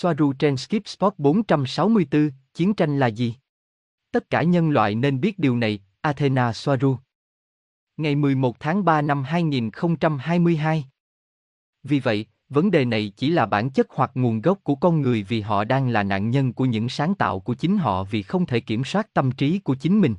Soaru trên Skip Spot 464, chiến tranh là gì? Tất cả nhân loại nên biết điều này, Athena Soaru. Ngày 11 tháng 3 năm 2022. Vì vậy, vấn đề này chỉ là bản chất hoặc nguồn gốc của con người vì họ đang là nạn nhân của những sáng tạo của chính họ vì không thể kiểm soát tâm trí của chính mình.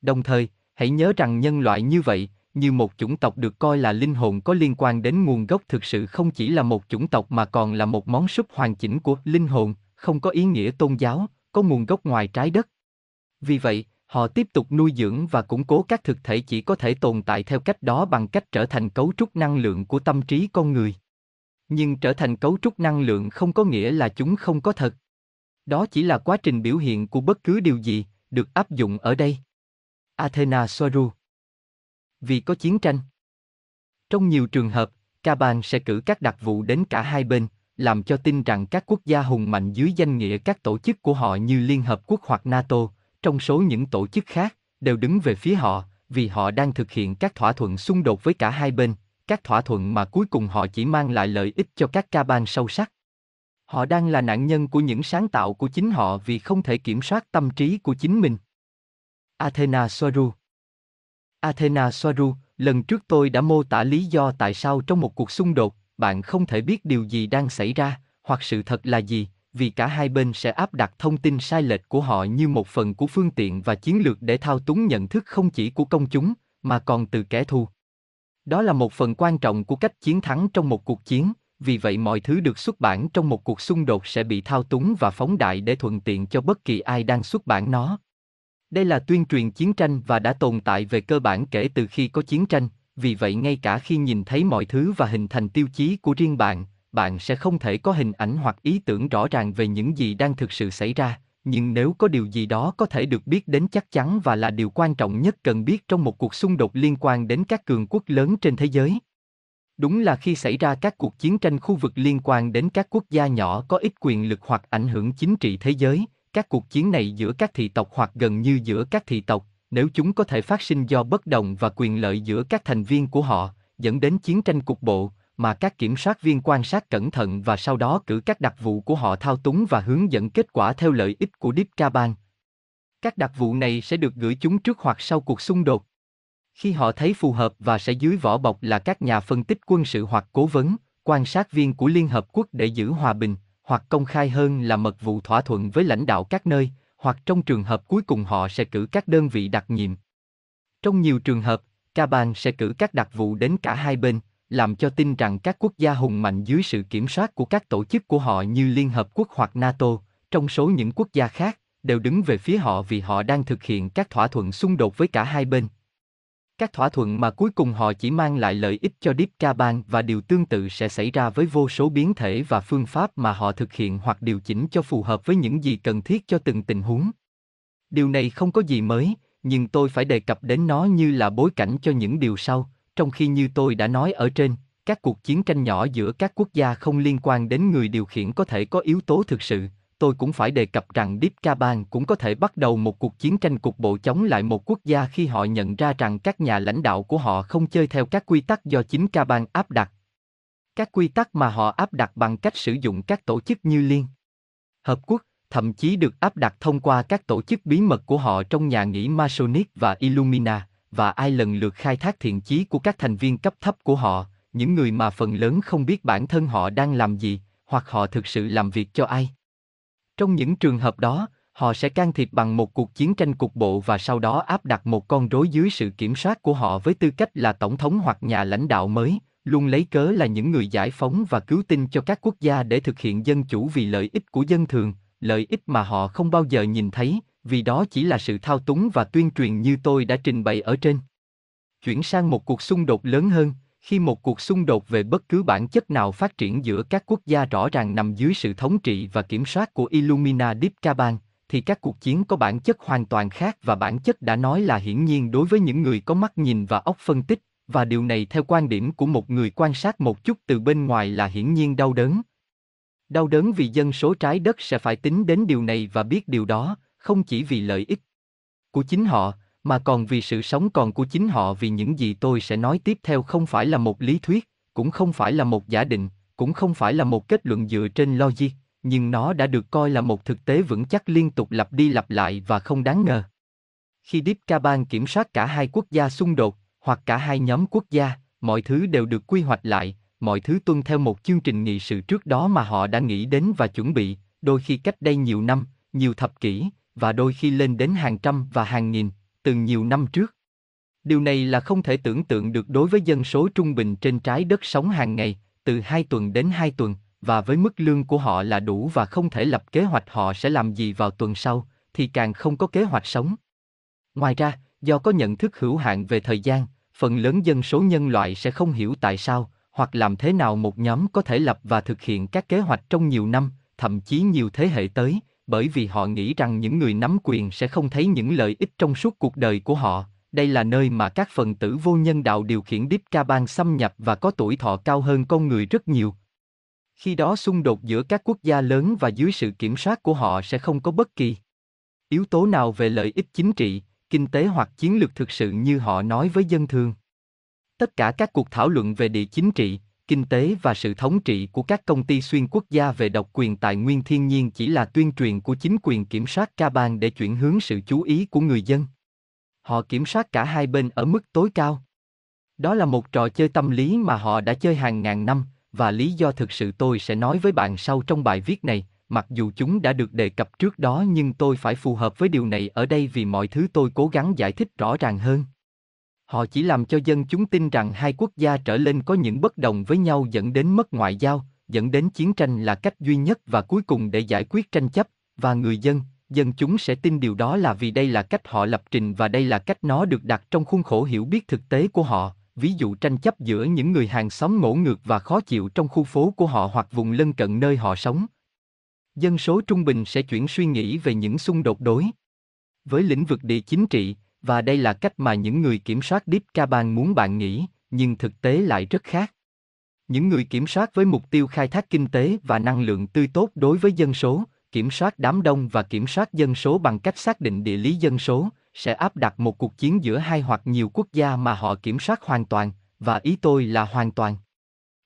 Đồng thời, hãy nhớ rằng nhân loại như vậy, như một chủng tộc được coi là linh hồn có liên quan đến nguồn gốc thực sự không chỉ là một chủng tộc mà còn là một món súp hoàn chỉnh của linh hồn, không có ý nghĩa tôn giáo, có nguồn gốc ngoài trái đất. Vì vậy, họ tiếp tục nuôi dưỡng và củng cố các thực thể chỉ có thể tồn tại theo cách đó bằng cách trở thành cấu trúc năng lượng của tâm trí con người. Nhưng trở thành cấu trúc năng lượng không có nghĩa là chúng không có thật. Đó chỉ là quá trình biểu hiện của bất cứ điều gì, được áp dụng ở đây. Athena Soaru vì có chiến tranh. Trong nhiều trường hợp, Kaban sẽ cử các đặc vụ đến cả hai bên, làm cho tin rằng các quốc gia hùng mạnh dưới danh nghĩa các tổ chức của họ như Liên Hợp Quốc hoặc NATO, trong số những tổ chức khác, đều đứng về phía họ, vì họ đang thực hiện các thỏa thuận xung đột với cả hai bên, các thỏa thuận mà cuối cùng họ chỉ mang lại lợi ích cho các ca bang sâu sắc. Họ đang là nạn nhân của những sáng tạo của chính họ vì không thể kiểm soát tâm trí của chính mình. Athena Soaru Athena Soaru, lần trước tôi đã mô tả lý do tại sao trong một cuộc xung đột, bạn không thể biết điều gì đang xảy ra, hoặc sự thật là gì, vì cả hai bên sẽ áp đặt thông tin sai lệch của họ như một phần của phương tiện và chiến lược để thao túng nhận thức không chỉ của công chúng, mà còn từ kẻ thù. Đó là một phần quan trọng của cách chiến thắng trong một cuộc chiến, vì vậy mọi thứ được xuất bản trong một cuộc xung đột sẽ bị thao túng và phóng đại để thuận tiện cho bất kỳ ai đang xuất bản nó. Đây là tuyên truyền chiến tranh và đã tồn tại về cơ bản kể từ khi có chiến tranh, vì vậy ngay cả khi nhìn thấy mọi thứ và hình thành tiêu chí của riêng bạn, bạn sẽ không thể có hình ảnh hoặc ý tưởng rõ ràng về những gì đang thực sự xảy ra, nhưng nếu có điều gì đó có thể được biết đến chắc chắn và là điều quan trọng nhất cần biết trong một cuộc xung đột liên quan đến các cường quốc lớn trên thế giới. Đúng là khi xảy ra các cuộc chiến tranh khu vực liên quan đến các quốc gia nhỏ có ít quyền lực hoặc ảnh hưởng chính trị thế giới, các cuộc chiến này giữa các thị tộc hoặc gần như giữa các thị tộc, nếu chúng có thể phát sinh do bất đồng và quyền lợi giữa các thành viên của họ, dẫn đến chiến tranh cục bộ, mà các kiểm soát viên quan sát cẩn thận và sau đó cử các đặc vụ của họ thao túng và hướng dẫn kết quả theo lợi ích của Deep Caban. Các đặc vụ này sẽ được gửi chúng trước hoặc sau cuộc xung đột. Khi họ thấy phù hợp và sẽ dưới vỏ bọc là các nhà phân tích quân sự hoặc cố vấn, quan sát viên của Liên Hợp Quốc để giữ hòa bình, hoặc công khai hơn là mật vụ thỏa thuận với lãnh đạo các nơi, hoặc trong trường hợp cuối cùng họ sẽ cử các đơn vị đặc nhiệm. Trong nhiều trường hợp, ca bang sẽ cử các đặc vụ đến cả hai bên, làm cho tin rằng các quốc gia hùng mạnh dưới sự kiểm soát của các tổ chức của họ như Liên Hợp Quốc hoặc NATO, trong số những quốc gia khác, đều đứng về phía họ vì họ đang thực hiện các thỏa thuận xung đột với cả hai bên. Các thỏa thuận mà cuối cùng họ chỉ mang lại lợi ích cho Deep Caban và điều tương tự sẽ xảy ra với vô số biến thể và phương pháp mà họ thực hiện hoặc điều chỉnh cho phù hợp với những gì cần thiết cho từng tình huống. Điều này không có gì mới, nhưng tôi phải đề cập đến nó như là bối cảnh cho những điều sau, trong khi như tôi đã nói ở trên, các cuộc chiến tranh nhỏ giữa các quốc gia không liên quan đến người điều khiển có thể có yếu tố thực sự, tôi cũng phải đề cập rằng Deep Caban cũng có thể bắt đầu một cuộc chiến tranh cục bộ chống lại một quốc gia khi họ nhận ra rằng các nhà lãnh đạo của họ không chơi theo các quy tắc do chính Caban áp đặt. Các quy tắc mà họ áp đặt bằng cách sử dụng các tổ chức như Liên Hợp Quốc, thậm chí được áp đặt thông qua các tổ chức bí mật của họ trong nhà nghỉ Masonic và Illumina và ai lần lượt khai thác thiện chí của các thành viên cấp thấp của họ, những người mà phần lớn không biết bản thân họ đang làm gì, hoặc họ thực sự làm việc cho ai. Trong những trường hợp đó, họ sẽ can thiệp bằng một cuộc chiến tranh cục bộ và sau đó áp đặt một con rối dưới sự kiểm soát của họ với tư cách là tổng thống hoặc nhà lãnh đạo mới, luôn lấy cớ là những người giải phóng và cứu tinh cho các quốc gia để thực hiện dân chủ vì lợi ích của dân thường, lợi ích mà họ không bao giờ nhìn thấy, vì đó chỉ là sự thao túng và tuyên truyền như tôi đã trình bày ở trên. Chuyển sang một cuộc xung đột lớn hơn, khi một cuộc xung đột về bất cứ bản chất nào phát triển giữa các quốc gia rõ ràng nằm dưới sự thống trị và kiểm soát của Illumina Deep Caban, thì các cuộc chiến có bản chất hoàn toàn khác và bản chất đã nói là hiển nhiên đối với những người có mắt nhìn và óc phân tích, và điều này theo quan điểm của một người quan sát một chút từ bên ngoài là hiển nhiên đau đớn. Đau đớn vì dân số trái đất sẽ phải tính đến điều này và biết điều đó, không chỉ vì lợi ích của chính họ, mà còn vì sự sống còn của chính họ vì những gì tôi sẽ nói tiếp theo không phải là một lý thuyết, cũng không phải là một giả định, cũng không phải là một kết luận dựa trên logic, nhưng nó đã được coi là một thực tế vững chắc liên tục lặp đi lặp lại và không đáng ngờ. Khi Deep Caban kiểm soát cả hai quốc gia xung đột, hoặc cả hai nhóm quốc gia, mọi thứ đều được quy hoạch lại, mọi thứ tuân theo một chương trình nghị sự trước đó mà họ đã nghĩ đến và chuẩn bị, đôi khi cách đây nhiều năm, nhiều thập kỷ, và đôi khi lên đến hàng trăm và hàng nghìn, từ nhiều năm trước. Điều này là không thể tưởng tượng được đối với dân số trung bình trên trái đất sống hàng ngày, từ 2 tuần đến 2 tuần, và với mức lương của họ là đủ và không thể lập kế hoạch họ sẽ làm gì vào tuần sau, thì càng không có kế hoạch sống. Ngoài ra, do có nhận thức hữu hạn về thời gian, phần lớn dân số nhân loại sẽ không hiểu tại sao, hoặc làm thế nào một nhóm có thể lập và thực hiện các kế hoạch trong nhiều năm, thậm chí nhiều thế hệ tới, bởi vì họ nghĩ rằng những người nắm quyền sẽ không thấy những lợi ích trong suốt cuộc đời của họ. Đây là nơi mà các phần tử vô nhân đạo điều khiển Deep Caban xâm nhập và có tuổi thọ cao hơn con người rất nhiều. Khi đó xung đột giữa các quốc gia lớn và dưới sự kiểm soát của họ sẽ không có bất kỳ yếu tố nào về lợi ích chính trị, kinh tế hoặc chiến lược thực sự như họ nói với dân thường. Tất cả các cuộc thảo luận về địa chính trị, kinh tế và sự thống trị của các công ty xuyên quốc gia về độc quyền tài nguyên thiên nhiên chỉ là tuyên truyền của chính quyền kiểm soát ca bang để chuyển hướng sự chú ý của người dân. Họ kiểm soát cả hai bên ở mức tối cao. Đó là một trò chơi tâm lý mà họ đã chơi hàng ngàn năm, và lý do thực sự tôi sẽ nói với bạn sau trong bài viết này, mặc dù chúng đã được đề cập trước đó nhưng tôi phải phù hợp với điều này ở đây vì mọi thứ tôi cố gắng giải thích rõ ràng hơn. Họ chỉ làm cho dân chúng tin rằng hai quốc gia trở lên có những bất đồng với nhau dẫn đến mất ngoại giao, dẫn đến chiến tranh là cách duy nhất và cuối cùng để giải quyết tranh chấp, và người dân, dân chúng sẽ tin điều đó là vì đây là cách họ lập trình và đây là cách nó được đặt trong khuôn khổ hiểu biết thực tế của họ, ví dụ tranh chấp giữa những người hàng xóm ngỗ ngược và khó chịu trong khu phố của họ hoặc vùng lân cận nơi họ sống. Dân số trung bình sẽ chuyển suy nghĩ về những xung đột đối với lĩnh vực địa chính trị, và đây là cách mà những người kiểm soát Deep Caban muốn bạn nghĩ, nhưng thực tế lại rất khác. Những người kiểm soát với mục tiêu khai thác kinh tế và năng lượng tươi tốt đối với dân số, kiểm soát đám đông và kiểm soát dân số bằng cách xác định địa lý dân số, sẽ áp đặt một cuộc chiến giữa hai hoặc nhiều quốc gia mà họ kiểm soát hoàn toàn, và ý tôi là hoàn toàn.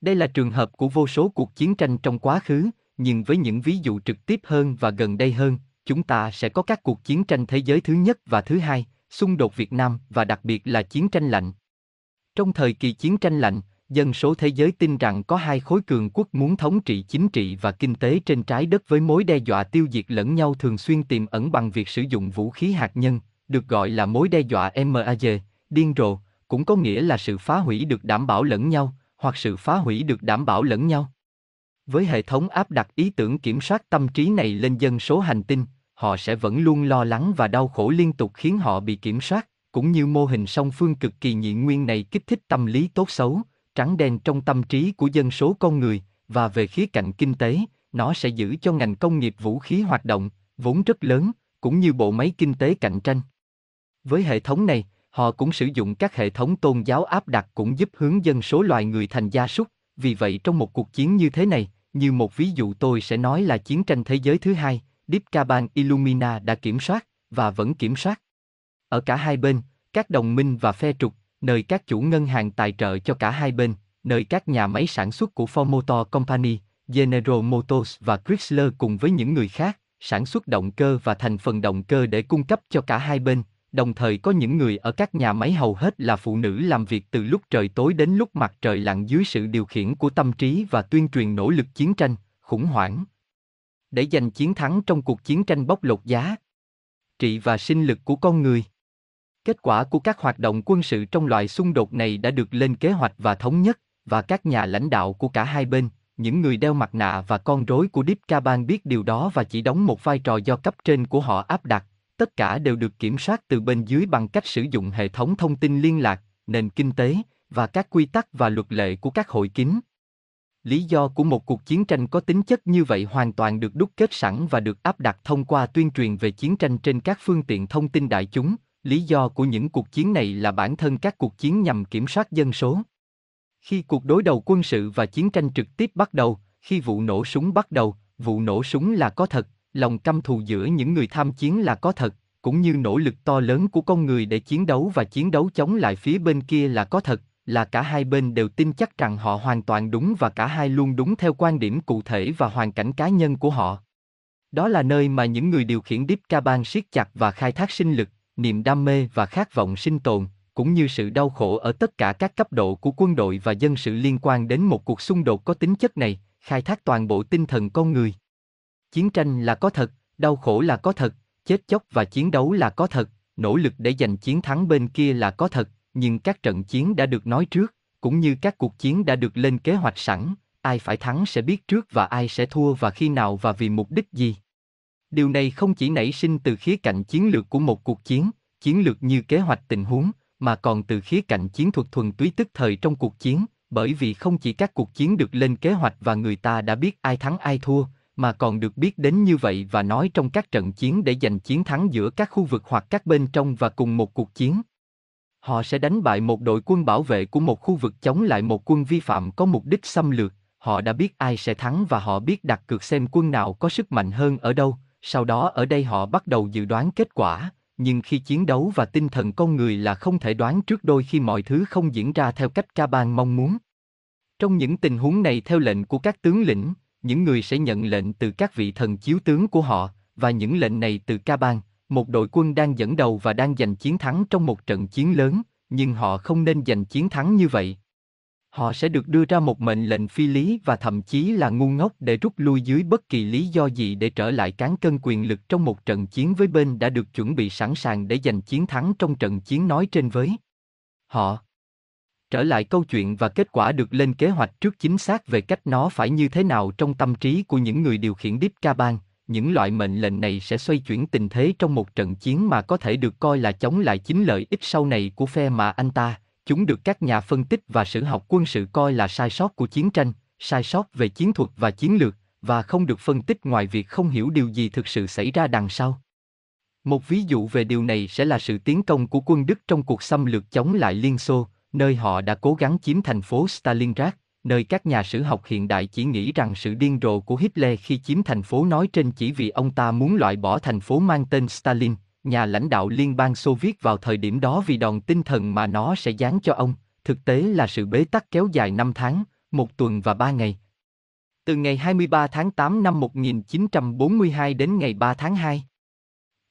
Đây là trường hợp của vô số cuộc chiến tranh trong quá khứ, nhưng với những ví dụ trực tiếp hơn và gần đây hơn, chúng ta sẽ có các cuộc chiến tranh thế giới thứ nhất và thứ hai, xung đột Việt Nam và đặc biệt là chiến tranh lạnh. Trong thời kỳ chiến tranh lạnh, dân số thế giới tin rằng có hai khối cường quốc muốn thống trị chính trị và kinh tế trên trái đất với mối đe dọa tiêu diệt lẫn nhau thường xuyên tiềm ẩn bằng việc sử dụng vũ khí hạt nhân, được gọi là mối đe dọa MAG, điên rồ, cũng có nghĩa là sự phá hủy được đảm bảo lẫn nhau, hoặc sự phá hủy được đảm bảo lẫn nhau. Với hệ thống áp đặt ý tưởng kiểm soát tâm trí này lên dân số hành tinh, họ sẽ vẫn luôn lo lắng và đau khổ liên tục khiến họ bị kiểm soát, cũng như mô hình song phương cực kỳ nhị nguyên này kích thích tâm lý tốt xấu, trắng đen trong tâm trí của dân số con người, và về khía cạnh kinh tế, nó sẽ giữ cho ngành công nghiệp vũ khí hoạt động, vốn rất lớn, cũng như bộ máy kinh tế cạnh tranh. Với hệ thống này, họ cũng sử dụng các hệ thống tôn giáo áp đặt cũng giúp hướng dân số loài người thành gia súc, vì vậy trong một cuộc chiến như thế này, như một ví dụ tôi sẽ nói là chiến tranh thế giới thứ hai, Deep Caban Illumina đã kiểm soát, và vẫn kiểm soát. Ở cả hai bên, các đồng minh và phe trục, nơi các chủ ngân hàng tài trợ cho cả hai bên, nơi các nhà máy sản xuất của Ford Motor Company, General Motors và Chrysler cùng với những người khác, sản xuất động cơ và thành phần động cơ để cung cấp cho cả hai bên, đồng thời có những người ở các nhà máy hầu hết là phụ nữ làm việc từ lúc trời tối đến lúc mặt trời lặn dưới sự điều khiển của tâm trí và tuyên truyền nỗ lực chiến tranh, khủng hoảng. Để giành chiến thắng trong cuộc chiến tranh bóc lột giá, trị và sinh lực của con người. Kết quả của các hoạt động quân sự trong loại xung đột này đã được lên kế hoạch và thống nhất, và các nhà lãnh đạo của cả hai bên, những người đeo mặt nạ và con rối của Deep Caban biết điều đó và chỉ đóng một vai trò do cấp trên của họ áp đặt, tất cả đều được kiểm soát từ bên dưới bằng cách sử dụng hệ thống thông tin liên lạc, nền kinh tế và các quy tắc và luật lệ của các hội kín. Lý do của một cuộc chiến tranh có tính chất như vậy hoàn toàn được đúc kết sẵn và được áp đặt thông qua tuyên truyền về chiến tranh trên các phương tiện thông tin đại chúng. Lý do của những cuộc chiến này là bản thân các cuộc chiến nhằm kiểm soát dân số. Khi cuộc đối đầu quân sự và chiến tranh trực tiếp bắt đầu, khi vụ nổ súng bắt đầu, vụ nổ súng là có thật, lòng căm thù giữa những người tham chiến là có thật, cũng như nỗ lực to lớn của con người để chiến đấu và chiến đấu chống lại phía bên kia là có thật, là cả hai bên đều tin chắc rằng họ hoàn toàn đúng và cả hai luôn đúng theo quan điểm cụ thể và hoàn cảnh cá nhân của họ. Đó là nơi mà những người điều khiển Deep Caban siết chặt và khai thác sinh lực, niềm đam mê và khát vọng sinh tồn, cũng như sự đau khổ ở tất cả các cấp độ của quân đội và dân sự liên quan đến một cuộc xung đột có tính chất này, khai thác toàn bộ tinh thần con người. Chiến tranh là có thật, đau khổ là có thật, chết chóc và chiến đấu là có thật, nỗ lực để giành chiến thắng bên kia là có thật, nhưng các trận chiến đã được nói trước, cũng như các cuộc chiến đã được lên kế hoạch sẵn, ai phải thắng sẽ biết trước và ai sẽ thua và khi nào và vì mục đích gì. Điều này không chỉ nảy sinh từ khía cạnh chiến lược của một cuộc chiến, chiến lược như kế hoạch tình huống, mà còn từ khía cạnh chiến thuật thuần túy tức thời trong cuộc chiến, bởi vì không chỉ các cuộc chiến được lên kế hoạch và người ta đã biết ai thắng ai thua, mà còn được biết đến như vậy và nói trong các trận chiến để giành chiến thắng giữa các khu vực hoặc các bên trong và cùng một cuộc chiến. Họ sẽ đánh bại một đội quân bảo vệ của một khu vực chống lại một quân vi phạm có mục đích xâm lược, họ đã biết ai sẽ thắng và họ biết đặt cược xem quân nào có sức mạnh hơn ở đâu, sau đó ở đây họ bắt đầu dự đoán kết quả, nhưng khi chiến đấu và tinh thần con người là không thể đoán trước đôi khi mọi thứ không diễn ra theo cách ca bang mong muốn. Trong những tình huống này theo lệnh của các tướng lĩnh, những người sẽ nhận lệnh từ các vị thần chiếu tướng của họ, và những lệnh này từ ca bang, một đội quân đang dẫn đầu và đang giành chiến thắng trong một trận chiến lớn, nhưng họ không nên giành chiến thắng như vậy. Họ sẽ được đưa ra một mệnh lệnh phi lý và thậm chí là ngu ngốc để rút lui dưới bất kỳ lý do gì để trở lại cán cân quyền lực trong một trận chiến với bên đã được chuẩn bị sẵn sàng để giành chiến thắng trong trận chiến nói trên với. Họ trở lại câu chuyện và kết quả được lên kế hoạch trước chính xác về cách nó phải như thế nào trong tâm trí của những người điều khiển Deep Caban, những loại mệnh lệnh này sẽ xoay chuyển tình thế trong một trận chiến mà có thể được coi là chống lại chính lợi ích sau này của phe mà anh ta, chúng được các nhà phân tích và sử học quân sự coi là sai sót của chiến tranh, sai sót về chiến thuật và chiến lược, và không được phân tích ngoài việc không hiểu điều gì thực sự xảy ra đằng sau. Một ví dụ về điều này sẽ là sự tiến công của quân Đức trong cuộc xâm lược chống lại Liên Xô, nơi họ đã cố gắng chiếm thành phố Stalingrad, nơi các nhà sử học hiện đại chỉ nghĩ rằng sự điên rồ của Hitler khi chiếm thành phố nói trên chỉ vì ông ta muốn loại bỏ thành phố mang tên Stalin, nhà lãnh đạo Liên bang Xô Viết vào thời điểm đó vì đòn tinh thần mà nó sẽ dán cho ông, thực tế là sự bế tắc kéo dài 5 tháng, một tuần và 3 ngày. Từ ngày 23 tháng 8 năm 1942 đến ngày 3 tháng 2.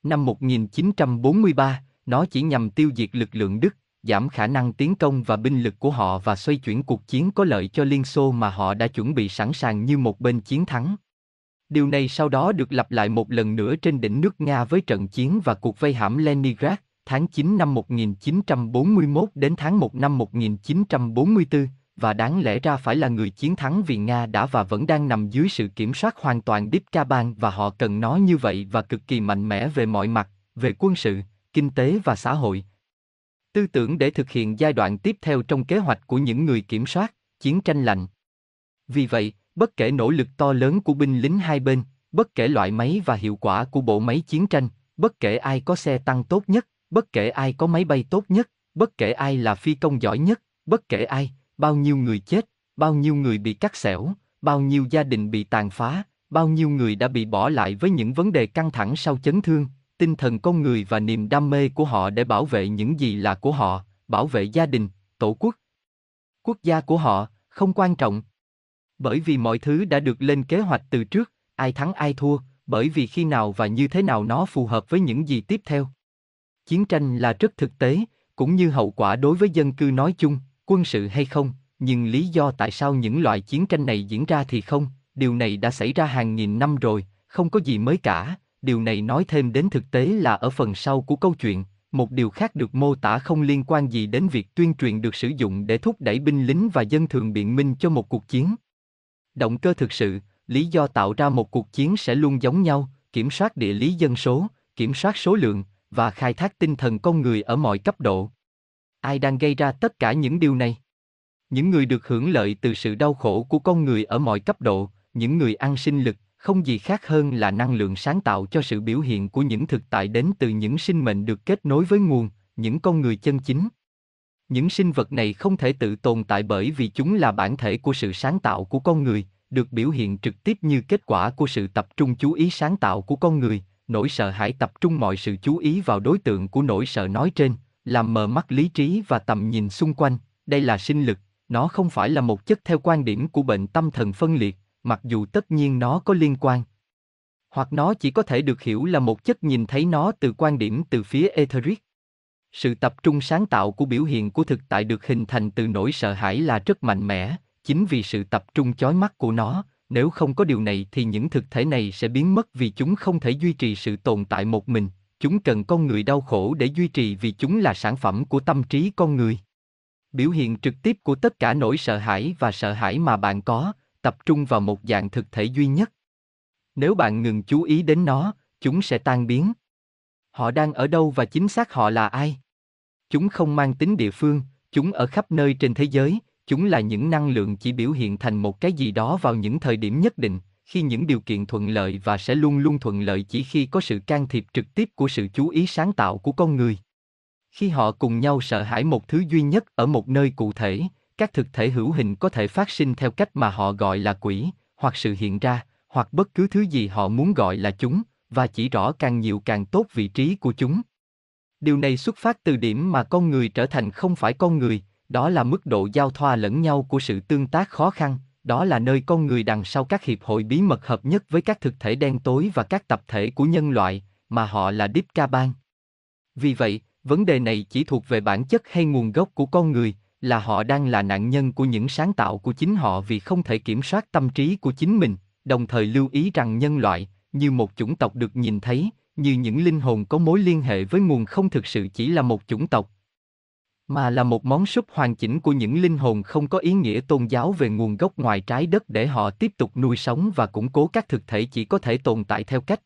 Năm 1943, nó chỉ nhằm tiêu diệt lực lượng Đức, giảm khả năng tiến công và binh lực của họ và xoay chuyển cuộc chiến có lợi cho Liên Xô mà họ đã chuẩn bị sẵn sàng như một bên chiến thắng. Điều này sau đó được lặp lại một lần nữa trên đỉnh nước Nga với trận chiến và cuộc vây hãm Leningrad, tháng 9 năm 1941 đến tháng 1 năm 1944, và đáng lẽ ra phải là người chiến thắng vì Nga đã và vẫn đang nằm dưới sự kiểm soát hoàn toàn Dipkaban và họ cần nó như vậy và cực kỳ mạnh mẽ về mọi mặt, về quân sự, kinh tế và xã hội, tư tưởng để thực hiện giai đoạn tiếp theo trong kế hoạch của những người kiểm soát, chiến tranh lạnh. Vì vậy, bất kể nỗ lực to lớn của binh lính hai bên, bất kể loại máy và hiệu quả của bộ máy chiến tranh, bất kể ai có xe tăng tốt nhất, bất kể ai có máy bay tốt nhất, bất kể ai là phi công giỏi nhất, bất kể ai, bao nhiêu người chết, bao nhiêu người bị cắt xẻo, bao nhiêu gia đình bị tàn phá, bao nhiêu người đã bị bỏ lại với những vấn đề căng thẳng sau chấn thương, tinh thần con người và niềm đam mê của họ để bảo vệ những gì là của họ, bảo vệ gia đình, tổ quốc. Quốc gia của họ, không quan trọng. Bởi vì mọi thứ đã được lên kế hoạch từ trước, ai thắng ai thua, bởi vì khi nào và như thế nào nó phù hợp với những gì tiếp theo. Chiến tranh là rất thực tế, cũng như hậu quả đối với dân cư nói chung, quân sự hay không, nhưng lý do tại sao những loại chiến tranh này diễn ra thì không, điều này đã xảy ra hàng nghìn năm rồi, không có gì mới cả, điều này nói thêm đến thực tế là ở phần sau của câu chuyện, một điều khác được mô tả không liên quan gì đến việc tuyên truyền được sử dụng để thúc đẩy binh lính và dân thường biện minh cho một cuộc chiến. Động cơ thực sự, lý do tạo ra một cuộc chiến sẽ luôn giống nhau, kiểm soát địa lý dân số, kiểm soát số lượng và khai thác tinh thần con người ở mọi cấp độ. Ai đang gây ra tất cả những điều này? Những người được hưởng lợi từ sự đau khổ của con người ở mọi cấp độ, những người ăn sinh lực, không gì khác hơn là năng lượng sáng tạo cho sự biểu hiện của những thực tại đến từ những sinh mệnh được kết nối với nguồn, những con người chân chính. Những sinh vật này không thể tự tồn tại bởi vì chúng là bản thể của sự sáng tạo của con người, được biểu hiện trực tiếp như kết quả của sự tập trung chú ý sáng tạo của con người, nỗi sợ hãi tập trung mọi sự chú ý vào đối tượng của nỗi sợ nói trên, làm mờ mắt lý trí và tầm nhìn xung quanh, đây là sinh lực, nó không phải là một chất theo quan điểm của bệnh tâm thần phân liệt, mặc dù tất nhiên nó có liên quan. Hoặc nó chỉ có thể được hiểu là một chất nhìn thấy nó từ quan điểm từ phía etheric. Sự tập trung sáng tạo của biểu hiện của thực tại được hình thành từ nỗi sợ hãi là rất mạnh mẽ, chính vì sự tập trung chói mắt của nó, nếu không có điều này thì những thực thể này sẽ biến mất vì chúng không thể duy trì sự tồn tại một mình, chúng cần con người đau khổ để duy trì vì chúng là sản phẩm của tâm trí con người. Biểu hiện trực tiếp của tất cả nỗi sợ hãi và sợ hãi mà bạn có, tập trung vào một dạng thực thể duy nhất. Nếu bạn ngừng chú ý đến nó, chúng sẽ tan biến. Họ đang ở đâu và chính xác họ là ai? Chúng không mang tính địa phương, chúng ở khắp nơi trên thế giới, chúng là những năng lượng chỉ biểu hiện thành một cái gì đó vào những thời điểm nhất định, khi những điều kiện thuận lợi và sẽ luôn luôn thuận lợi chỉ khi có sự can thiệp trực tiếp của sự chú ý sáng tạo của con người. Khi họ cùng nhau sợ hãi một thứ duy nhất ở một nơi cụ thể, các thực thể hữu hình có thể phát sinh theo cách mà họ gọi là quỷ, hoặc sự hiện ra, hoặc bất cứ thứ gì họ muốn gọi là chúng, và chỉ rõ càng nhiều càng tốt vị trí của chúng. Điều này xuất phát từ điểm mà con người trở thành không phải con người, đó là mức độ giao thoa lẫn nhau của sự tương tác khó khăn, đó là nơi con người đằng sau các hiệp hội bí mật hợp nhất với các thực thể đen tối và các tập thể của nhân loại, mà họ là Deep Caban. Vì vậy, vấn đề này chỉ thuộc về bản chất hay nguồn gốc của con người, là họ đang là nạn nhân của những sáng tạo của chính họ vì không thể kiểm soát tâm trí của chính mình, đồng thời lưu ý rằng nhân loại, như một chủng tộc được nhìn thấy, như những linh hồn có mối liên hệ với nguồn không thực sự chỉ là một chủng tộc, mà là một món súp hoàn chỉnh của những linh hồn không có ý nghĩa tôn giáo về nguồn gốc ngoài trái đất để họ tiếp tục nuôi sống và củng cố các thực thể chỉ có thể tồn tại theo cách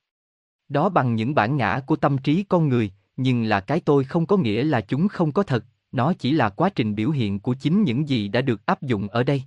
đó bằng những bản ngã của tâm trí con người nhưng là cái tôi không có nghĩa là chúng không có thật nó chỉ là quá trình biểu hiện của chính những gì đã được áp dụng ở đây.